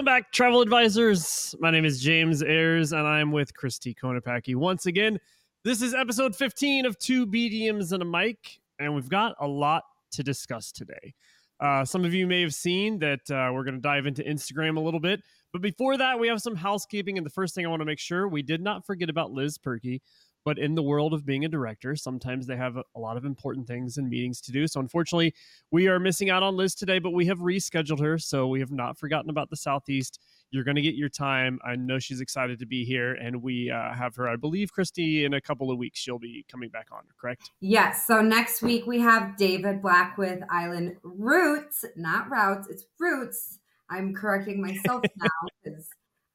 Welcome back, travel advisors. My name is James Ayres, and I'm with Krysti Konopacky once again. This is episode 15 of Two BDMs and a Mic, and we've got a lot to discuss today. Uh, some of you may have seen that uh, we're going to dive into Instagram a little bit. But before that, we have some housekeeping. And the first thing I want to make sure we did not forget about Liz Perky. But in the world of being a director, sometimes they have a lot of important things and meetings to do. So unfortunately, we are missing out on Liz today, but we have rescheduled her. So we have not forgotten about the Southeast. You're going to get your time. I know she's excited to be here. And we uh, have her, I believe, Krysti, in a couple of weeks, she'll be coming back on, correct? Yes. So next week we have David Black with Island Roots, not Routes, it's Roots. I'm correcting myself now because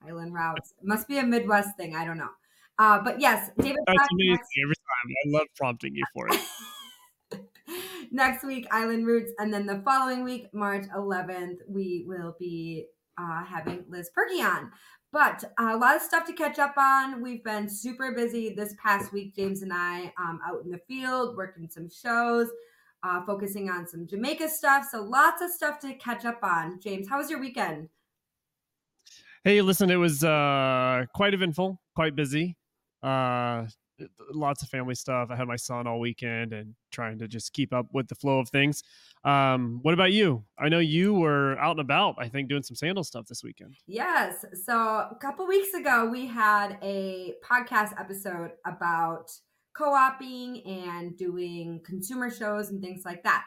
Island Routes it must be a Midwest thing. I don't know. Uh, but yes, David. That's Black amazing next- every time. I love prompting you for it. next week, Island Roots, and then the following week, March 11th, we will be uh, having Liz Perky on. But uh, a lot of stuff to catch up on. We've been super busy this past week, James and I, um, out in the field, working some shows, uh, focusing on some Jamaica stuff. So lots of stuff to catch up on. James, how was your weekend? Hey, listen, it was uh, quite eventful, quite busy. Uh, lots of family stuff. I had my son all weekend and trying to just keep up with the flow of things. Um, what about you? I know you were out and about, I think, doing some sandal stuff this weekend. Yes. So a couple weeks ago, we had a podcast episode about co-oping and doing consumer shows and things like that.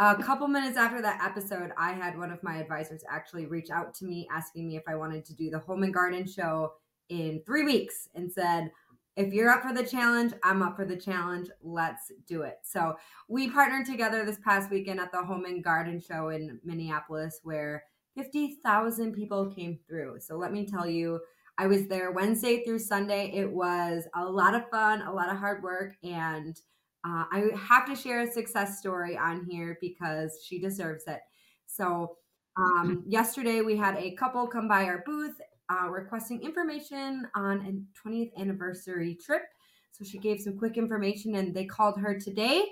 A couple minutes after that episode, I had one of my advisors actually reach out to me asking me if I wanted to do the home and garden show in three weeks and said, if you're up for the challenge, I'm up for the challenge. Let's do it. So we partnered together this past weekend at the Home and Garden Show in Minneapolis, where 50,000 people came through. So let me tell you, I was there Wednesday through Sunday. It was a lot of fun, a lot of hard work, and uh, I have to share a success story on here because she deserves it. So um, yesterday we had a couple come by our booth uh, requesting information on a 20th anniversary trip. So she gave some quick information and they called her today.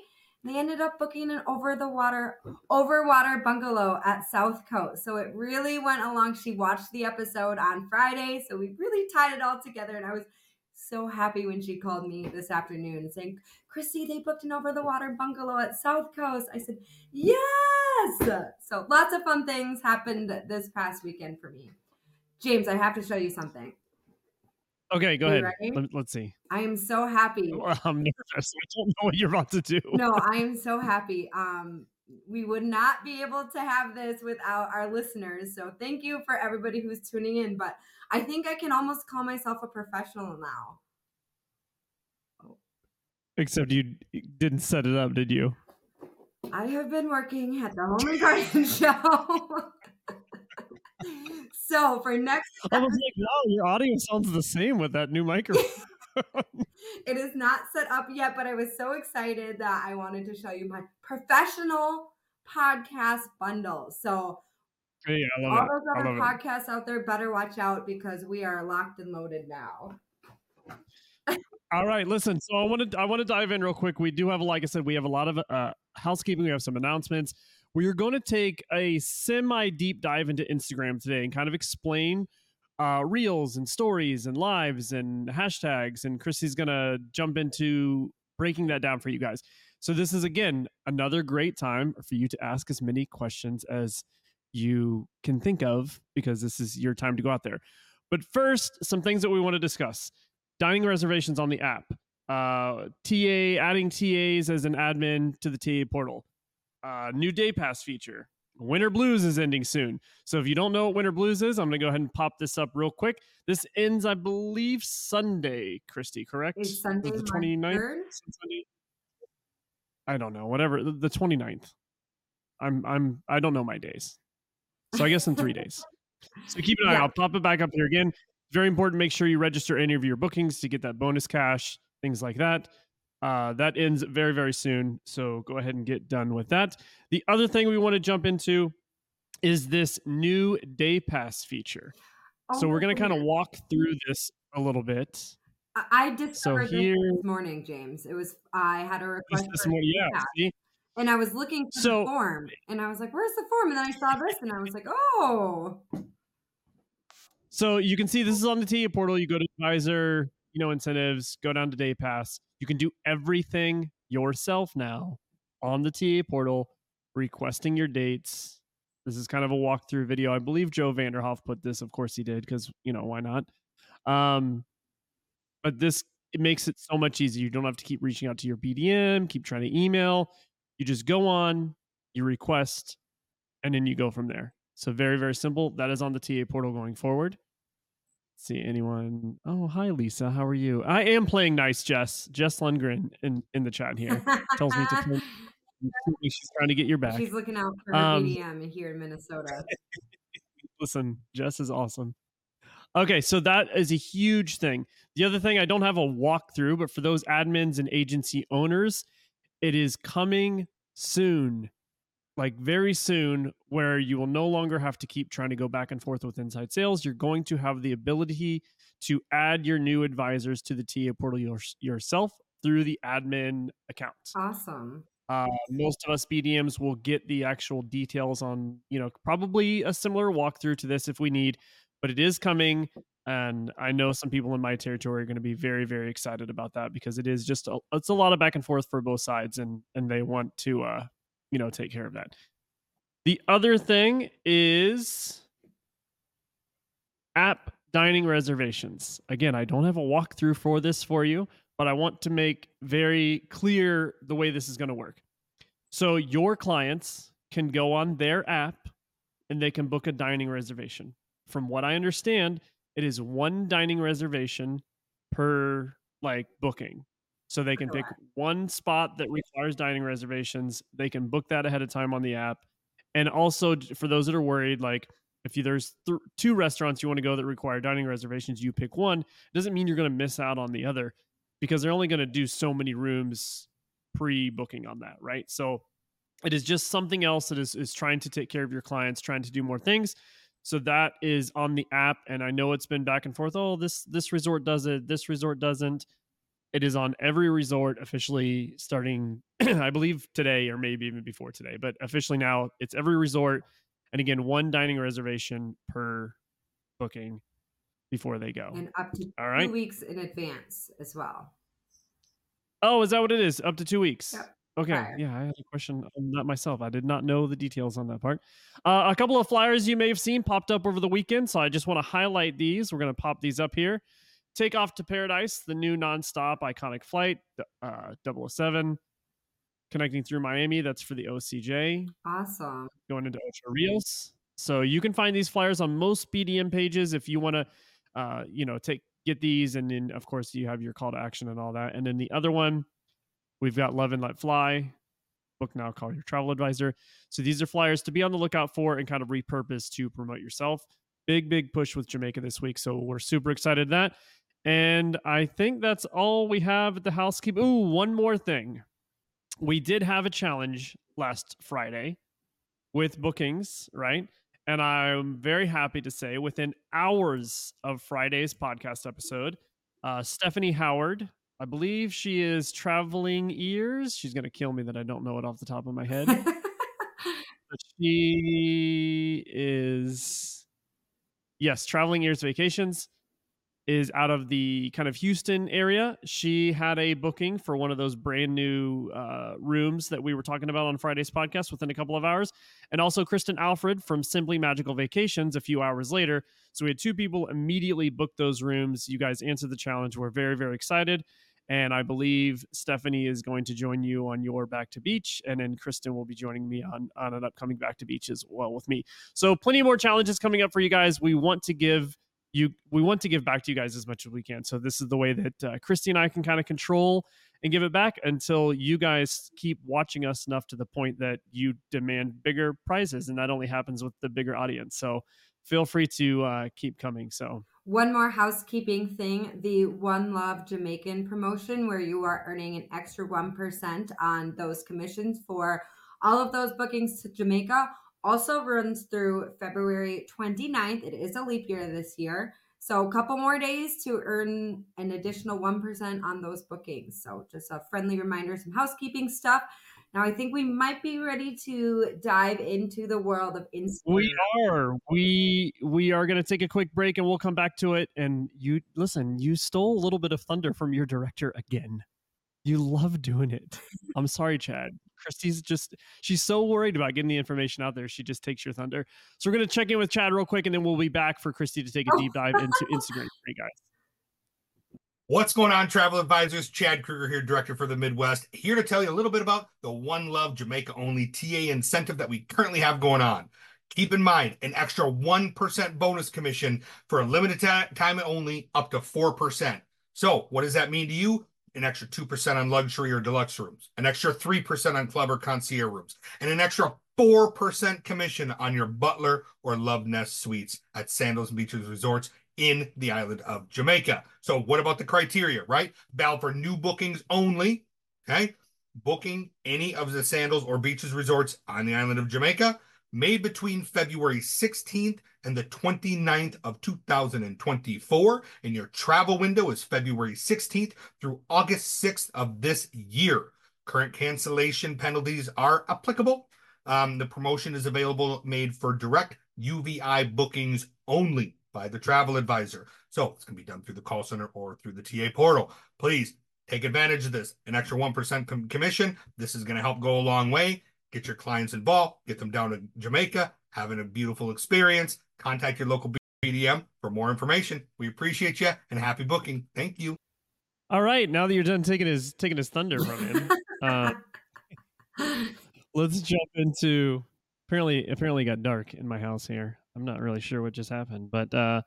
They ended up booking an over the water over water bungalow at South Coast. So it really went along. She watched the episode on Friday, so we really tied it all together and I was so happy when she called me this afternoon saying, Krysti, they booked an over the water bungalow at South Coast. I said, Yes. So lots of fun things happened this past weekend for me. James, I have to show you something. Okay, go ahead. Let, us see. I am so happy. I'm nervous. I don't know what you're about to do. No, I am so happy. Um, we would not be able to have this without our listeners. So thank you for everybody who's tuning in. But I think I can almost call myself a professional now. Except you didn't set it up, did you? I have been working at the Home and Garden Show. So for next, I was like, no, your audio sounds the same with that new microphone. it is not set up yet, but I was so excited that I wanted to show you my professional podcast bundle. So yeah, all it. those other podcasts it. out there better watch out because we are locked and loaded now. All right, listen. So I want to I want to dive in real quick. We do have, like I said, we have a lot of uh, housekeeping. We have some announcements. We are going to take a semi deep dive into Instagram today and kind of explain uh, reels and stories and lives and hashtags. And Chrissy's going to jump into breaking that down for you guys. So this is again another great time for you to ask as many questions as you can think of because this is your time to go out there. But first, some things that we want to discuss dining reservations on the app, uh, TA, adding TAs as an admin to the TA portal, uh, new day pass feature. Winter Blues is ending soon. So if you don't know what Winter Blues is, I'm going to go ahead and pop this up real quick. This ends, I believe, Sunday, Krysti, correct? It's Sunday, the 29th? Sunday? I don't know, whatever, the, the 29th. I'm, I'm, I don't know my days. So I guess in three days. So keep an eye yeah. I'll pop it back up here again very important. Make sure you register any of your bookings to get that bonus cash, things like that. Uh, that ends very, very soon. So go ahead and get done with that. The other thing we want to jump into is this new day pass feature. Oh, so we're going to kind of walk through this a little bit. I discovered so here, this morning, James. It was I had a request this morning, yeah. And I was looking for so, the form, and I was like, "Where's the form?" And then I saw this, and I was like, "Oh." So you can see this is on the TA portal. You go to advisor, you know, incentives, go down to day pass. You can do everything yourself now on the TA portal, requesting your dates. This is kind of a walkthrough video. I believe Joe Vanderhoff put this. Of course he did, because you know why not. Um, but this it makes it so much easier. You don't have to keep reaching out to your BDM, keep trying to email. You just go on, you request, and then you go from there. So very, very simple. That is on the TA portal going forward. See anyone? Oh, hi Lisa. How are you? I am playing nice, Jess. Jess Lundgren in in the chat here tells me to. Play. She's trying to get your back. She's looking out for her um, BDM here in Minnesota. listen, Jess is awesome. Okay, so that is a huge thing. The other thing, I don't have a walkthrough, but for those admins and agency owners, it is coming soon, like very soon, where you will no longer have to keep trying to go back and forth with inside sales. You're going to have the ability to add your new advisors to the TA portal your, yourself through the admin account. Awesome. Uh, most of us BDMs will get the actual details on, you know, probably a similar walkthrough to this if we need but it is coming and i know some people in my territory are going to be very very excited about that because it is just a, it's a lot of back and forth for both sides and and they want to uh you know take care of that. The other thing is app dining reservations. Again i don't have a walkthrough for this for you but i want to make very clear the way this is going to work. So your clients can go on their app and they can book a dining reservation. From what I understand, it is one dining reservation per like booking. So they can pick one spot that requires dining reservations. They can book that ahead of time on the app. And also for those that are worried, like if you, there's th- two restaurants you want to go that require dining reservations, you pick one. It doesn't mean you're going to miss out on the other because they're only going to do so many rooms pre-booking on that, right? So it is just something else that is is trying to take care of your clients, trying to do more things. So that is on the app, and I know it's been back and forth. Oh, this this resort does it, this resort doesn't. It is on every resort officially starting, I believe today or maybe even before today, but officially now it's every resort, and again one dining reservation per booking before they go, and up to All right. two weeks in advance as well. Oh, is that what it is? Up to two weeks. Yep. Okay, yeah, I had a question on that myself. I did not know the details on that part. Uh, a couple of flyers you may have seen popped up over the weekend, so I just want to highlight these. We're going to pop these up here. Take off to Paradise, the new nonstop iconic flight, uh, 007, connecting through Miami. That's for the OCJ. Awesome. Going into Ocho Rios. So you can find these flyers on most BDM pages if you want to, uh, you know, take get these, and then of course you have your call to action and all that. And then the other one We've got Love and Let Fly, book now, call your travel advisor. So these are flyers to be on the lookout for and kind of repurpose to promote yourself. Big, big push with Jamaica this week. So we're super excited that. And I think that's all we have at the housekeeping. Ooh, one more thing. We did have a challenge last Friday with bookings, right? And I'm very happy to say within hours of Friday's podcast episode, uh, Stephanie Howard I believe she is traveling ears. She's going to kill me that I don't know it off the top of my head. but she is, yes, traveling ears vacations is out of the kind of Houston area. She had a booking for one of those brand new uh, rooms that we were talking about on Friday's podcast within a couple of hours. And also Kristen Alfred from Simply Magical Vacations a few hours later. So we had two people immediately book those rooms. You guys answered the challenge. We're very, very excited. And I believe Stephanie is going to join you on your Back to Beach, and then Kristen will be joining me on, on an upcoming Back to Beach as well with me. So plenty more challenges coming up for you guys. We want to give you we want to give back to you guys as much as we can. So this is the way that uh, Krysti and I can kind of control and give it back until you guys keep watching us enough to the point that you demand bigger prizes, and that only happens with the bigger audience. So feel free to uh, keep coming. So one more housekeeping thing the One Love Jamaican promotion, where you are earning an extra 1% on those commissions for all of those bookings to Jamaica, also runs through February 29th. It is a leap year this year. So, a couple more days to earn an additional 1% on those bookings. So, just a friendly reminder, some housekeeping stuff Now, I think we might be ready to dive into the world of Instagram. We are. We we are going to take a quick break and we'll come back to it. And you listen. You stole a little bit of thunder from your director again. You love doing it. I'm sorry, Chad. Krysti's just she's so worried about getting the information out there. She just takes your thunder. So we're gonna check in with Chad real quick, and then we'll be back for Krysti to take a deep dive into Instagram for you guys. What's going on, travel advisors? Chad Kruger here, director for the Midwest, here to tell you a little bit about the One Love Jamaica only TA incentive that we currently have going on. Keep in mind an extra 1% bonus commission for a limited time only, up to 4%. So, what does that mean to you? An extra 2% on luxury or deluxe rooms, an extra 3% on club or concierge rooms, and an extra 4% commission on your butler or love nest suites at Sandals and Beaches Resorts in the island of Jamaica. So, what about the criteria, right? Valid for new bookings only. Okay. Booking any of the Sandals or Beaches resorts on the island of Jamaica made between February 16th and the 29th of 2024. And your travel window is February 16th through August 6th of this year. Current cancellation penalties are applicable. Um, the promotion is available made for direct UVI bookings only by the travel advisor. So it's going to be done through the call center or through the TA portal. Please take advantage of this. An extra 1% com- commission. This is going to help go a long way. Get your clients involved, get them down to Jamaica, having a beautiful experience. Contact your local BDM for more information. We appreciate you and happy booking. Thank you. All right, now that you're done taking his taking his thunder from him, uh, let's jump into. Apparently, apparently, got dark in my house here. I'm not really sure what just happened, but uh,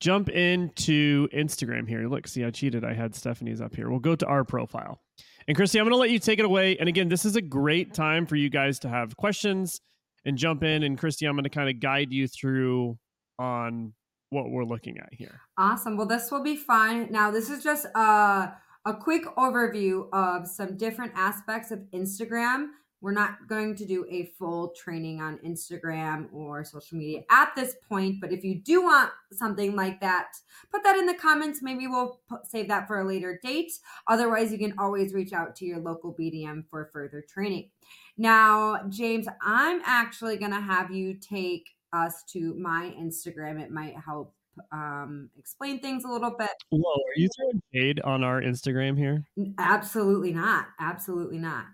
jump into Instagram here. Look, see, I cheated. I had Stephanie's up here. We'll go to our profile. And Krysti, I'm going to let you take it away. And again, this is a great time for you guys to have questions and jump in. And Krysti, I'm going to kind of guide you through on what we're looking at here. Awesome. Well, this will be fun. Now, this is just a, a quick overview of some different aspects of Instagram we're not going to do a full training on Instagram or social media at this point, but if you do want something like that, put that in the comments. Maybe we'll put, save that for a later date. Otherwise, you can always reach out to your local BDM for further training. Now, James, I'm actually going to have you take us to my Instagram. It might help um, explain things a little bit. Whoa, are you throwing shade on our Instagram here? Absolutely not. Absolutely not.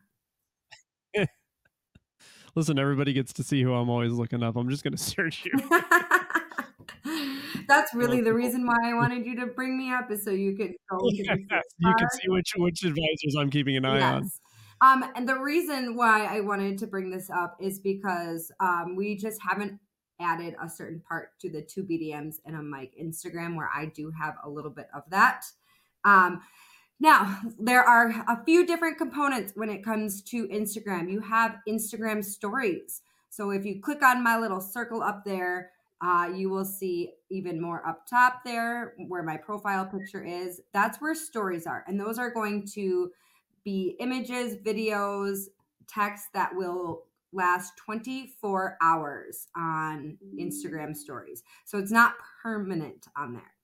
Listen, everybody gets to see who I'm always looking up. I'm just going to search you. That's really the reason why I wanted you to bring me up is so you could go. Yeah, you can see which which advisors I'm keeping an eye yes. on. Um, and the reason why I wanted to bring this up is because um, we just haven't added a certain part to the two BDMs and a mic Instagram where I do have a little bit of that. Um, now, there are a few different components when it comes to Instagram. You have Instagram stories. So if you click on my little circle up there, uh, you will see even more up top there where my profile picture is. That's where stories are. And those are going to be images, videos, text that will last 24 hours on Instagram stories. So it's not permanent on there.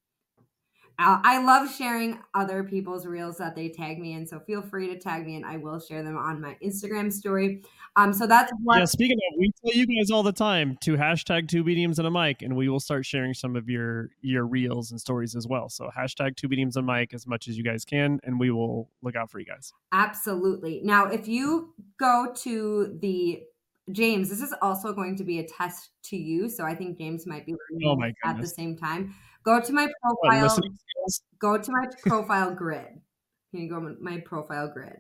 I love sharing other people's reels that they tag me in. So feel free to tag me and I will share them on my Instagram story. Um, so that's what. Yeah, speaking of, we tell you guys all the time to hashtag two BDMs and a mic, and we will start sharing some of your your reels and stories as well. So hashtag two BDMs and a mic as much as you guys can, and we will look out for you guys. Absolutely. Now, if you go to the James, this is also going to be a test to you. So I think James might be oh my at the same time. Go to my profile. What, go to my profile grid. Here you go, my profile grid.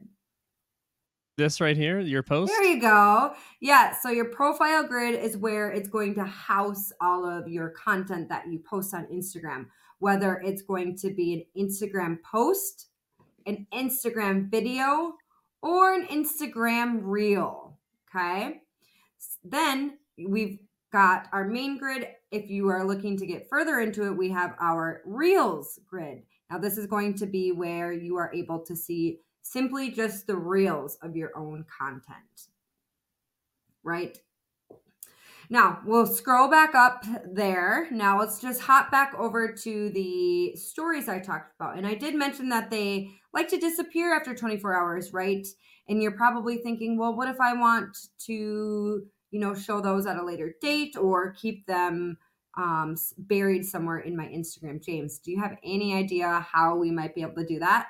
This right here, your post? There you go. Yeah. So your profile grid is where it's going to house all of your content that you post on Instagram, whether it's going to be an Instagram post, an Instagram video, or an Instagram reel. Okay. Then we've got our main grid. If you are looking to get further into it, we have our Reels grid. Now, this is going to be where you are able to see simply just the reels of your own content. Right? Now, we'll scroll back up there. Now, let's just hop back over to the stories I talked about. And I did mention that they like to disappear after 24 hours, right? and you're probably thinking, well, what if I want to, you know, show those at a later date or keep them um, buried somewhere in my Instagram? James, do you have any idea how we might be able to do that?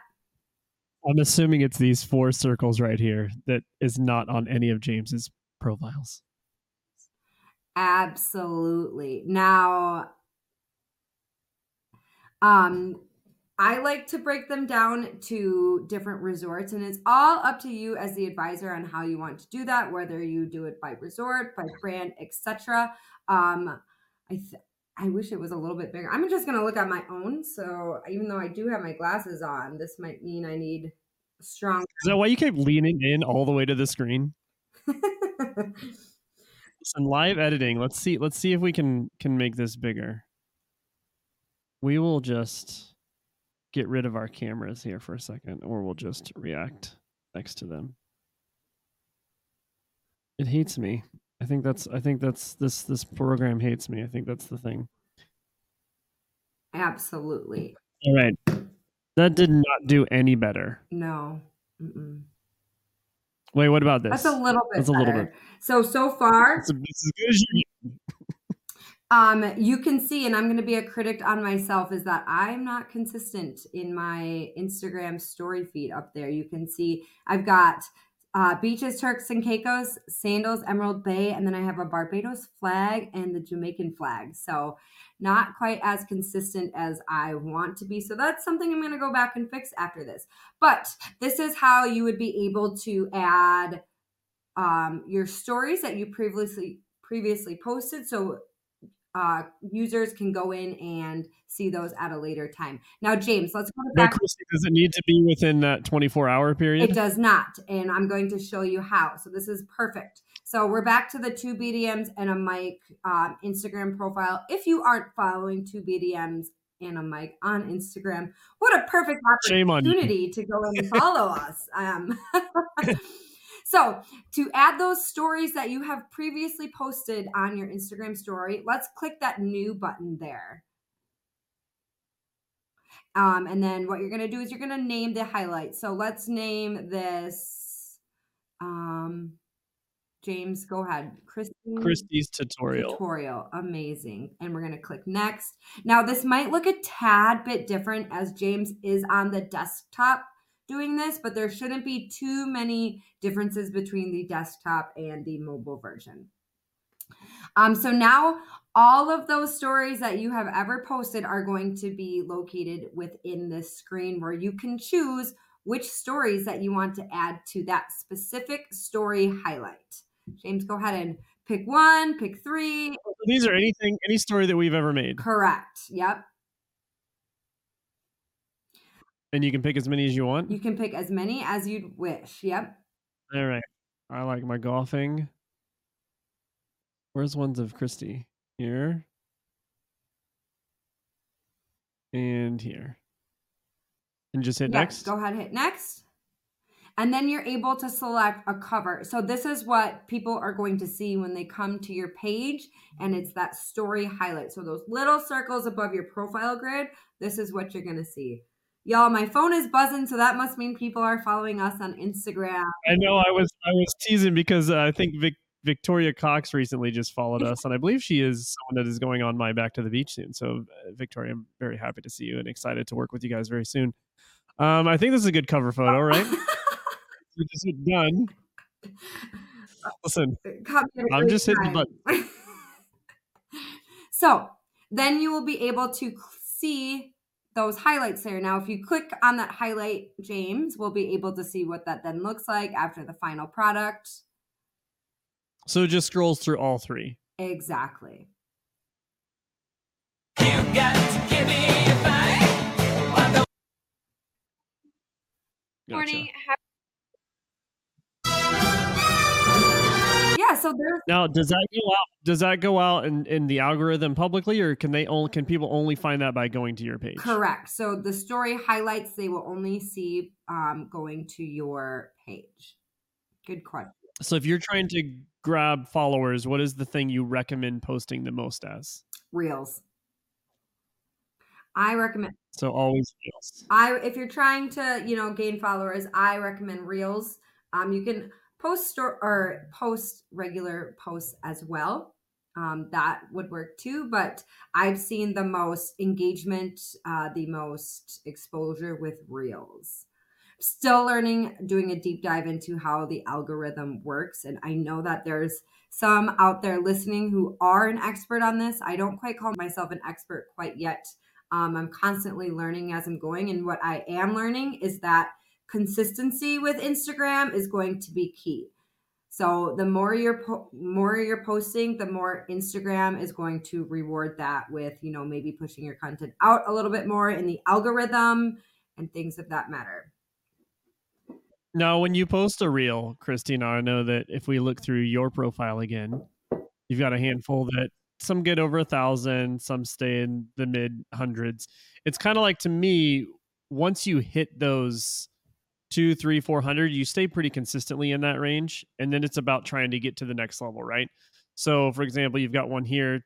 I'm assuming it's these four circles right here that is not on any of James's profiles. Absolutely. Now, um, I like to break them down to different resorts, and it's all up to you as the advisor on how you want to do that. Whether you do it by resort, by brand, etc. Um, I th- I wish it was a little bit bigger. I'm just gonna look at my own. So even though I do have my glasses on, this might mean I need strong. Is that why you keep leaning in all the way to the screen? Some live editing. Let's see. Let's see if we can can make this bigger. We will just get rid of our cameras here for a second, or we'll just react next to them. It hates me. I think that's. I think that's this. This program hates me. I think that's the thing. Absolutely. All right. That did not do any better. No. Mm-mm. Wait, what about this? That's a little bit. That's a better. little bit. So so far, It's, a, it's as good as you um, you can see, and I'm going to be a critic on myself, is that I'm not consistent in my Instagram story feed up there. You can see I've got uh, beaches, Turks and Caicos, sandals, Emerald Bay, and then I have a Barbados flag and the Jamaican flag. So not quite as consistent as I want to be. So that's something I'm going to go back and fix after this. But this is how you would be able to add um, your stories that you previously previously posted. So uh, users can go in and see those at a later time. Now, James, let's go Now, back. Krysti, does it need to be within that 24 hour period? It does not, and I'm going to show you how. So this is perfect. So we're back to the two BDMs and a mic um, Instagram profile. If you aren't following two BDMs and a mic on Instagram, what a perfect opportunity to go and follow us. Um, so to add those stories that you have previously posted on your Instagram story, let's click that new button there. Um, and then what you're going to do is you're going to name the highlight. So let's name this. Um, James, go ahead. Christine Krysti's tutorial. tutorial. Amazing. And we're going to click next. Now, this might look a tad bit different as James is on the desktop doing this, but there shouldn't be too many differences between the desktop and the mobile version. Um, so now all of those stories that you have ever posted are going to be located within this screen where you can choose which stories that you want to add to that specific story highlight. James, go ahead and pick one, pick three. These are anything, any story that we've ever made, Correct. Yep. And you can pick as many as you want. You can pick as many as you'd wish. Yep. All right. I like my golfing. Where's ones of Krysti? Here. And here. And just hit Yep. next. Go ahead, hit next. And then you're able to select a cover. So this is what people are going to see when they come to your page and it's that story highlight. So those little circles above your profile grid, this is what you're going to see. Y'all, my phone is buzzing, so that must mean people are following us on Instagram. I know I was I was teasing because uh, I think Vic, Victoria Cox recently just followed us, and I believe she is someone that is going on my Back to the Beach soon. So, uh, Victoria, I'm very happy to see you and excited to work with you guys very soon. Um, I think this is a good cover photo, right? done. Listen, Caught me at a I'm just hitting the time. so then you will be able to see those highlights there. Now, if you click on that highlight, James, we'll be able to see what that then looks like after the final product. so it just scrolls through all three. Exactly. Gotcha. Yeah, so there's Now, does that go out? Does that go out in, in the algorithm publicly, or can they only can people only find that by going to your page? correct. So the story highlights they will only see um, going to your page. Good question. So if you're trying to grab followers, what is the thing you recommend posting the most as? Reels. I recommend So always reels. I if you're trying to, you know, gain followers, I recommend Reels. Um, you can post or post regular posts as well. Um, that would work too, but I've seen the most engagement, uh, the most exposure with reels. Still learning, doing a deep dive into how the algorithm works. And I know that there's some out there listening who are an expert on this. I don't quite call myself an expert quite yet. Um, I'm constantly learning as I'm going. And what I am learning is that consistency with Instagram is going to be key. So the more you're po- more you're posting, the more Instagram is going to reward that with, you know, maybe pushing your content out a little bit more in the algorithm and things of that matter. Now, when you post a reel, Christina, I know that if we look through your profile again, you've got a handful that some get over a thousand, some stay in the mid hundreds. It's kind of like to me, once you hit those two, three, four hundred, you stay pretty consistently in that range. And then it's about trying to get to the next level, right? So, for example, you've got one here,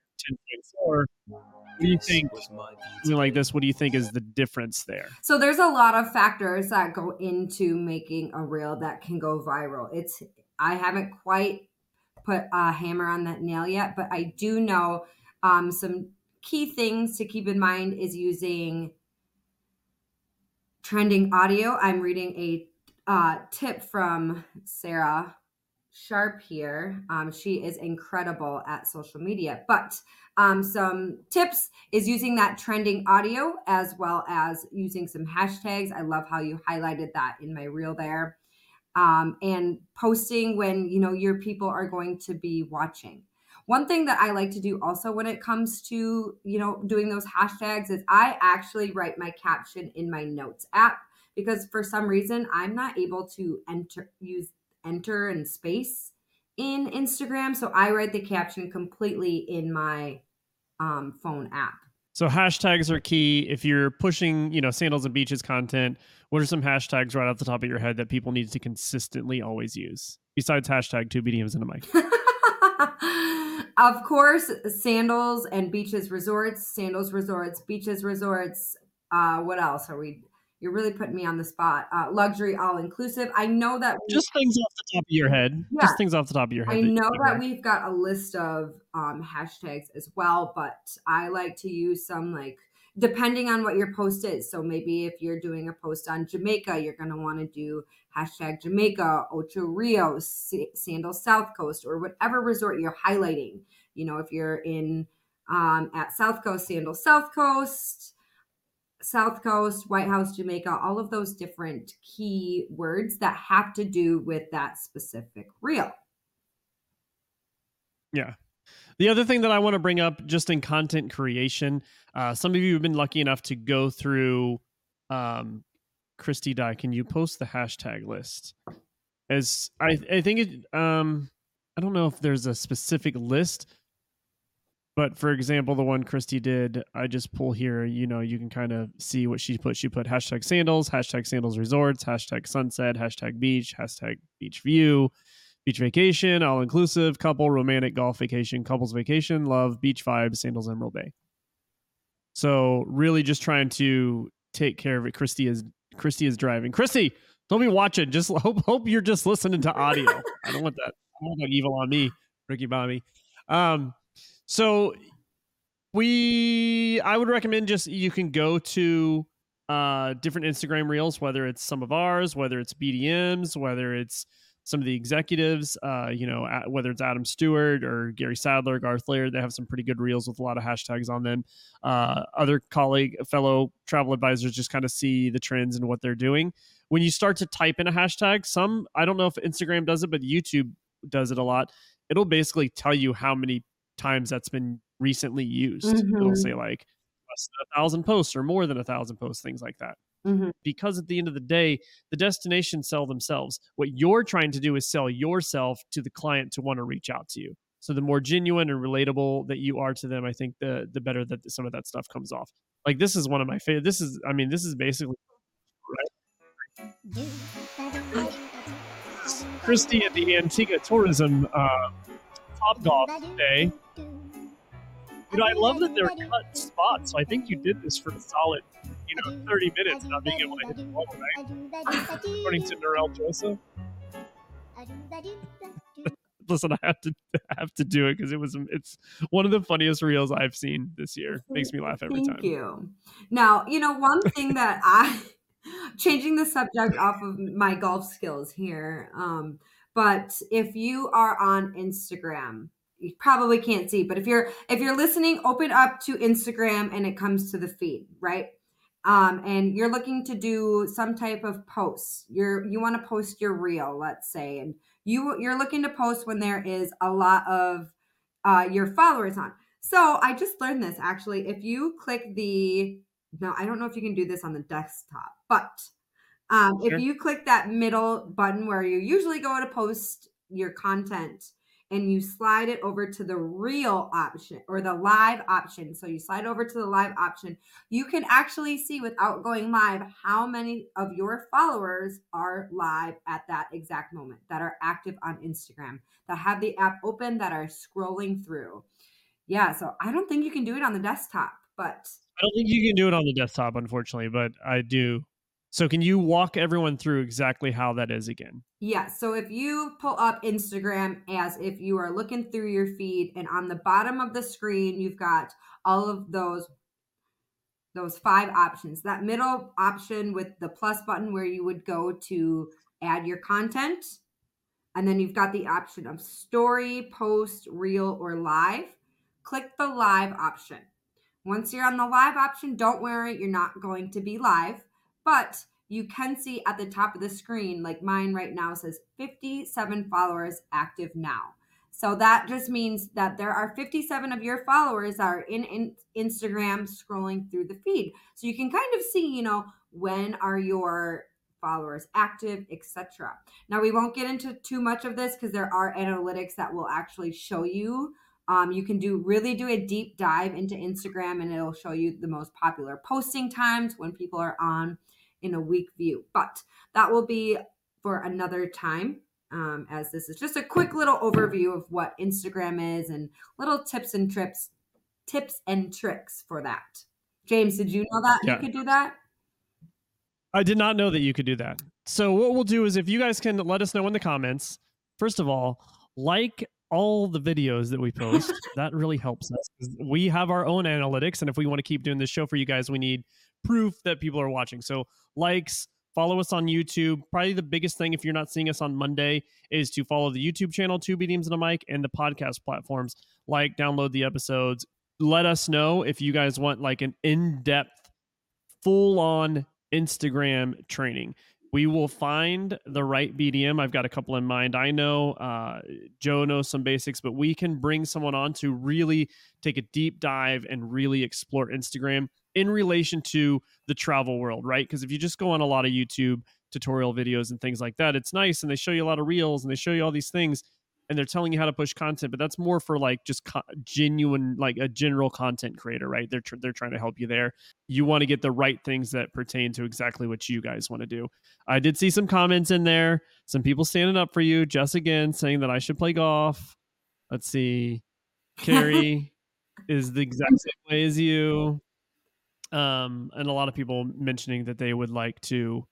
10.4. What do you think, something like this, what do you think is the difference there? So, there's a lot of factors that go into making a reel that can go viral. It's, I haven't quite put a hammer on that nail yet, but I do know um, some key things to keep in mind is using trending audio. I'm reading a uh, tip from Sarah Sharp here. Um, she is incredible at social media, but um, some tips is using that trending audio as well as using some hashtags. I love how you highlighted that in my reel there. Um, and posting when you know your people are going to be watching. One thing that I like to do also when it comes to, you know, doing those hashtags is I actually write my caption in my notes app because for some reason I'm not able to enter use enter and space in Instagram, so I write the caption completely in my um, phone app. So hashtags are key. If you're pushing, you know, sandals and beaches content, what are some hashtags right off the top of your head that people need to consistently always use? Besides hashtag two BDMs in a mic. of course, sandals and beaches resorts, sandals resorts, beaches resorts. Uh, what else are we? You're really putting me on the spot. Uh, luxury all inclusive. I know that we, just things off the top of your head. Yeah, just things off the top of your head. I know that, that we've got a list of um, hashtags as well, but I like to use some like depending on what your post is. So maybe if you're doing a post on Jamaica, you're going to want to do hashtag Jamaica, Ocho Rios, Sandal South Coast, or whatever resort you're highlighting. You know, if you're in um, at South Coast, Sandal South Coast, South Coast, White House, Jamaica, all of those different key words that have to do with that specific reel. Yeah. The other thing that I want to bring up just in content creation, uh, some of you have been lucky enough to go through um, Krysti Dye. Can you post the hashtag list? As I, I think it, um, I don't know if there's a specific list, but for example, the one Krysti did, I just pull here, you know, you can kind of see what she put. She put hashtag sandals, hashtag sandals resorts, hashtag sunset, hashtag beach, hashtag beach view, beach vacation, all inclusive, couple, romantic, golf vacation, couples vacation, love, beach vibes, sandals, Emerald Bay. So really just trying to take care of it. Christy is Krysti is driving. Krysti, don't be watching. Just hope hope you're just listening to audio. I don't want that. I don't want that evil on me, Ricky Bobby. Um, so we I would recommend just you can go to uh different Instagram reels, whether it's some of ours, whether it's BDMs, whether it's some of the executives, uh, you know, whether it's Adam Stewart or Gary Sadler, Garth Laird, they have some pretty good reels with a lot of hashtags on them. Uh, other colleague, fellow travel advisors just kind of see the trends and what they're doing. When you start to type in a hashtag, some, I don't know if Instagram does it, but YouTube does it a lot. It'll basically tell you how many times that's been recently used. Mm-hmm. It'll say like less than a thousand posts or more than a thousand posts, things like that. Mm-hmm. Because at the end of the day, the destinations sell themselves. What you're trying to do is sell yourself to the client to want to reach out to you. So the more genuine and relatable that you are to them, I think the the better that some of that stuff comes off. Like this is one of my favorite. This is, I mean, this is basically right. Krysti at the Antigua Tourism uh, Top Golf Day. You know, I love that they're cut spots. So I think you did this for a solid you know, 30 minutes not being able to hit the ball, right? According to Norel Joseph. Listen, I have to have to do it because it was it's one of the funniest reels I've seen this year. Makes me laugh every Thank time. Thank you. Now, you know, one thing that I changing the subject off of my golf skills here. Um, but if you are on Instagram, you probably can't see, but if you're if you're listening, open up to Instagram and it comes to the feed, right? Um, and you're looking to do some type of post. You're you want to post your reel, let's say, and you you're looking to post when there is a lot of uh, your followers on. So I just learned this actually. If you click the no, I don't know if you can do this on the desktop, but um, Sure. if you click that middle button where you usually go to post your content and you slide it over to the real option or the live option. So you slide over to the live option, you can actually see without going live how many of your followers are live at that exact moment that are active on Instagram, that have the app open, that are scrolling through. Yeah, so I don't think you can do it on the desktop, but I don't think you can do it on the desktop, unfortunately, but I do. So can you walk everyone through exactly how that is again? Yeah. So if you pull up Instagram as if you are looking through your feed, and on the bottom of the screen, you've got all of those those five options. That middle option with the plus button where you would go to add your content. And then you've got the option of story, post, reel, or live. Click the live option. Once you're on the live option, don't worry, you're not going to be live, but you can see at the top of the screen, like mine right now says 57 followers active now. So that just means that there are 57 of your followers that are in, in Instagram scrolling through the feed. So you can kind of see, you know, when are your followers active, etc. Now we won't get into too much of this because there are analytics that will actually show you um, you can do really do a deep dive into Instagram and it'll show you the most popular posting times when people are on in a week view. But that will be for another time. Um, as this is just a quick little overview of what Instagram is and little tips and trips, tips and tricks for that. James, did you know that Yeah. you could do that? I did not know that you could do that. So what we'll do is if you guys can let us know in the comments, first of all, like all the videos that we post. that really helps us. We have our own analytics, and if we want to keep doing this show for you guys, we need proof that people are watching. So likes, follow us on YouTube. Probably the biggest thing if you're not seeing us on Monday is to follow the YouTube channel, Two BDMs and a Mic, and the podcast platforms. Like, download the episodes. Let us know if you guys want like an in-depth, full-on Instagram training. We will find the right BDM. I've got a couple in mind. I know uh, Joe knows some basics, but we can bring someone on to really take a deep dive and really explore Instagram in relation to the travel world, right? Because if you just go on a lot of YouTube tutorial videos and things like that, it's nice and they show you a lot of reels and they show you all these things and they're telling you how to push content, but that's more for like just co- genuine, like a general content creator, right? They're tr- they're trying to help you there. You want to get the right things that pertain to exactly what you guys want to do. I did see some comments in there, some people standing up for you. Jess again saying that I should play golf. Let's see, Carrie is the exact same way as you, um, and a lot of people mentioning that they would like to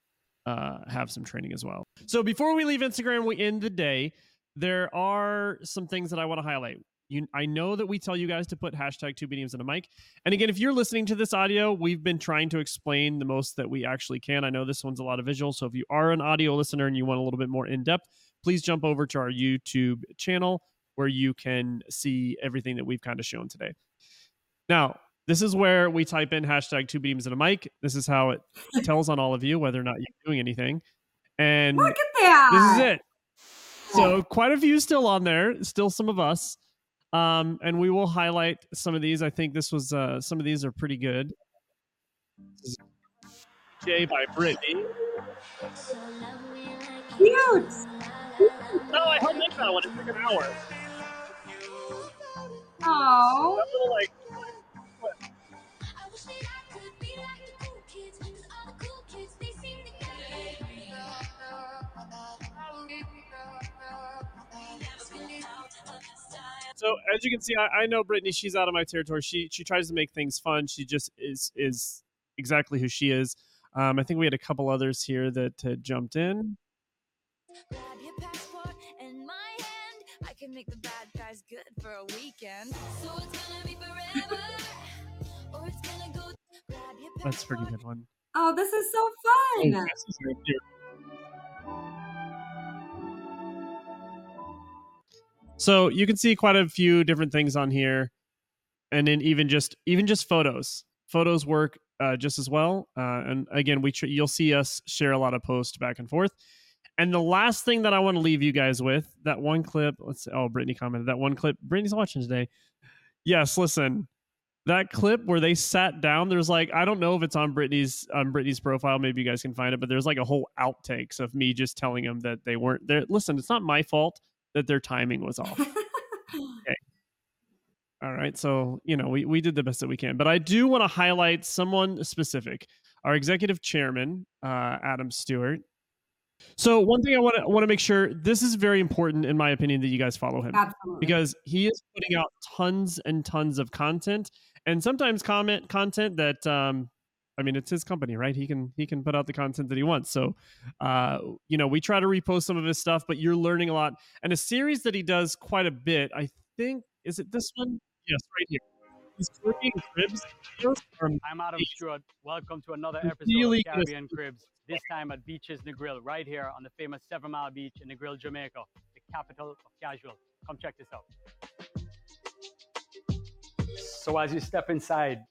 uh, have some training as well. So before we leave Instagram, we end the day there are some things that I want to highlight. You, I know that we tell you guys to put hashtag two BDMs in a mic. And again, if you're listening to this audio, we've been trying to explain the most that we actually can. I know this one's a lot of visual. So if you are an audio listener and you want a little bit more in depth, please jump over to our YouTube channel where you can see everything that we've kind of shown today. Now, this is where we type in hashtag two BDMs and a mic. This is how it tells on all of you whether or not you're doing anything. And Look at that. this is it. So quite a few still on there, still some of us. Um, and we will highlight some of these. I think this was uh, some of these are pretty good. Jay by Brittany. Cute. No, I don't that one. It took an hour. Oh. Little like So as you can see, I, I know Brittany. She's out of my territory. She she tries to make things fun. She just is is exactly who she is. Um, I think we had a couple others here that had jumped in. I can make the bad guys good for a weekend. So it's gonna be forever. or it's gonna go. Grab your That's a pretty good one. Oh, this is so Oh, fun. So you can see quite a few different things on here, and then even just even just photos. Photos work uh, just as well. Uh, and again, we tr- you'll see us share a lot of posts back and forth. And the last thing that I want to leave you guys with that one clip. Let's see. Oh, Brittany commented that one clip. Brittany's watching today. Yes, listen. That clip where they sat down, there's like I don't know if it's on Brittany's on Brittany's profile. Maybe you guys can find it, but there's like a whole outtakes of me just telling them that they weren't there. Listen, it's not my fault that their timing was off. okay. All right. So, you know, we, we did the best that we can. But I do want to highlight someone specific our executive chairman, uh, Adam Stewart. So, one thing I want to want to make sure this is very important, in my opinion, that you guys follow him Absolutely. because he is putting out tons and tons of content and sometimes comment content that um I mean it's his company, right? He can he can put out the content that he wants. So uh you know, we try to repost some of his stuff, but you're learning a lot. And a series that he does quite a bit, I think is it this one? Yes, right here. His Caribbean Cribs I'm Adam Stewart. Welcome to another episode really of good. Caribbean Cribs. This time at Beaches Negril, right here on the famous Seven Mile Beach in Negril, Jamaica, the capital of casual. Come check this out. So as you step inside,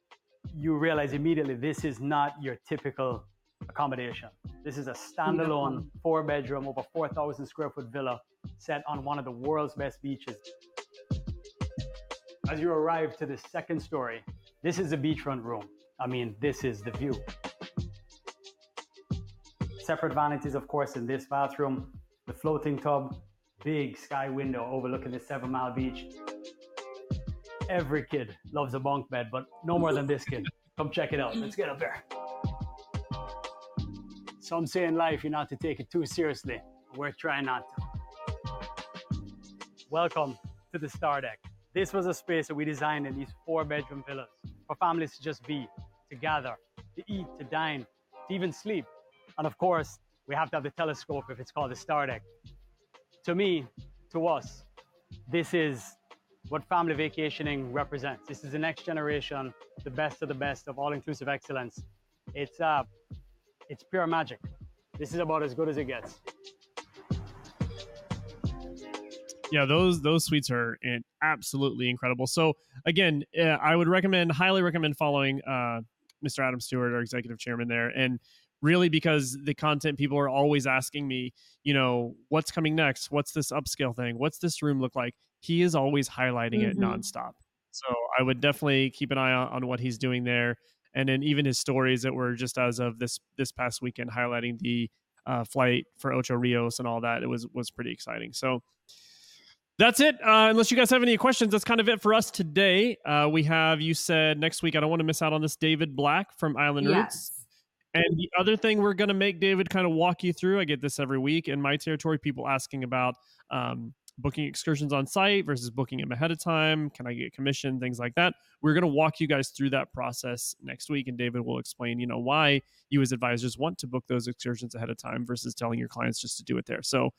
you realize immediately this is not your typical accommodation. This is a standalone four bedroom, over 4,000 square foot villa set on one of the world's best beaches. As you arrive to the second story, this is the beachfront room. I mean, this is the view. Separate vanities, of course, in this bathroom. The floating tub, big sky window overlooking the Seven Mile Beach. Every kid loves a bunk bed, but no more than this kid. Come check it out. Let's get up there. Some say in life you're not to take it too seriously. We're trying not to. Welcome to the Star Deck. This was a space that we designed in these four bedroom villas for families to just be, to gather, to eat, to dine, to even sleep. And of course, we have to have the telescope if it's called the Star Deck. To me, to us, this is what family vacationing represents. This is the next generation, the best of the best of all-inclusive excellence. It's uh, it's pure magic. This is about as good as it gets. yeah those those suites are absolutely incredible so again uh, i would recommend highly recommend following uh, mr adam stewart our executive chairman there and really because the content people are always asking me you know what's coming next what's this upscale thing what's this room look like he is always highlighting it Mhm. nonstop so i would definitely keep an eye on, on what he's doing there and then even his stories that were just as of this this past weekend highlighting the uh, flight for ocho rios and all that it was was pretty exciting so that's it. Uh, unless you guys have any questions, that's kind of it for us today. Uh, we have you said next week. I don't want to miss out on this. David Black from Island Roots. And the other thing we're going to make David kind of walk you through. I get this every week in my territory. People asking about um, booking excursions on site versus booking them ahead of time. Can I get commission? Things like that. We're going to walk you guys through that process next week, and David will explain, you know, why you as advisors want to book those excursions ahead of time versus telling your clients just to do it there. So,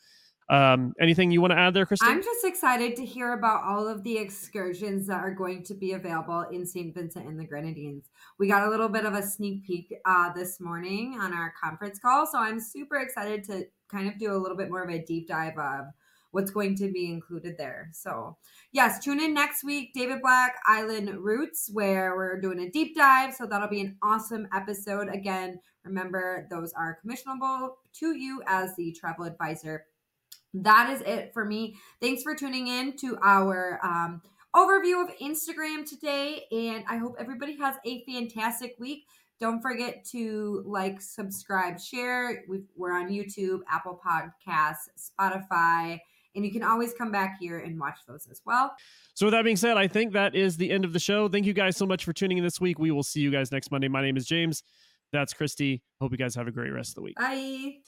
um, anything you want to add there, Krysti? I'm just excited to hear about all of the excursions that are going to be available in St. Vincent and the Grenadines. We got a little bit of a sneak peek uh, this morning on our conference call, so I'm super excited to kind of do a little bit more of a deep dive of what's going to be included there. So, yes, tune in next week, David Black Island Roots, where we're doing a deep dive. So, that'll be an awesome episode. Again, remember, those are commissionable to you as the travel advisor that is it for me. Thanks for tuning in to our um, overview of Instagram today. And I hope everybody has a fantastic week. Don't forget to like, subscribe, share. we we're on YouTube, Apple Podcasts, Spotify, and you can always come back here and watch those as well. So, with that being said, I think that is the end of the show. Thank you guys so much for tuning in this week. We will see you guys next Monday. My name is James. That's Krysti. Hope you guys have a great rest of the week. Bye.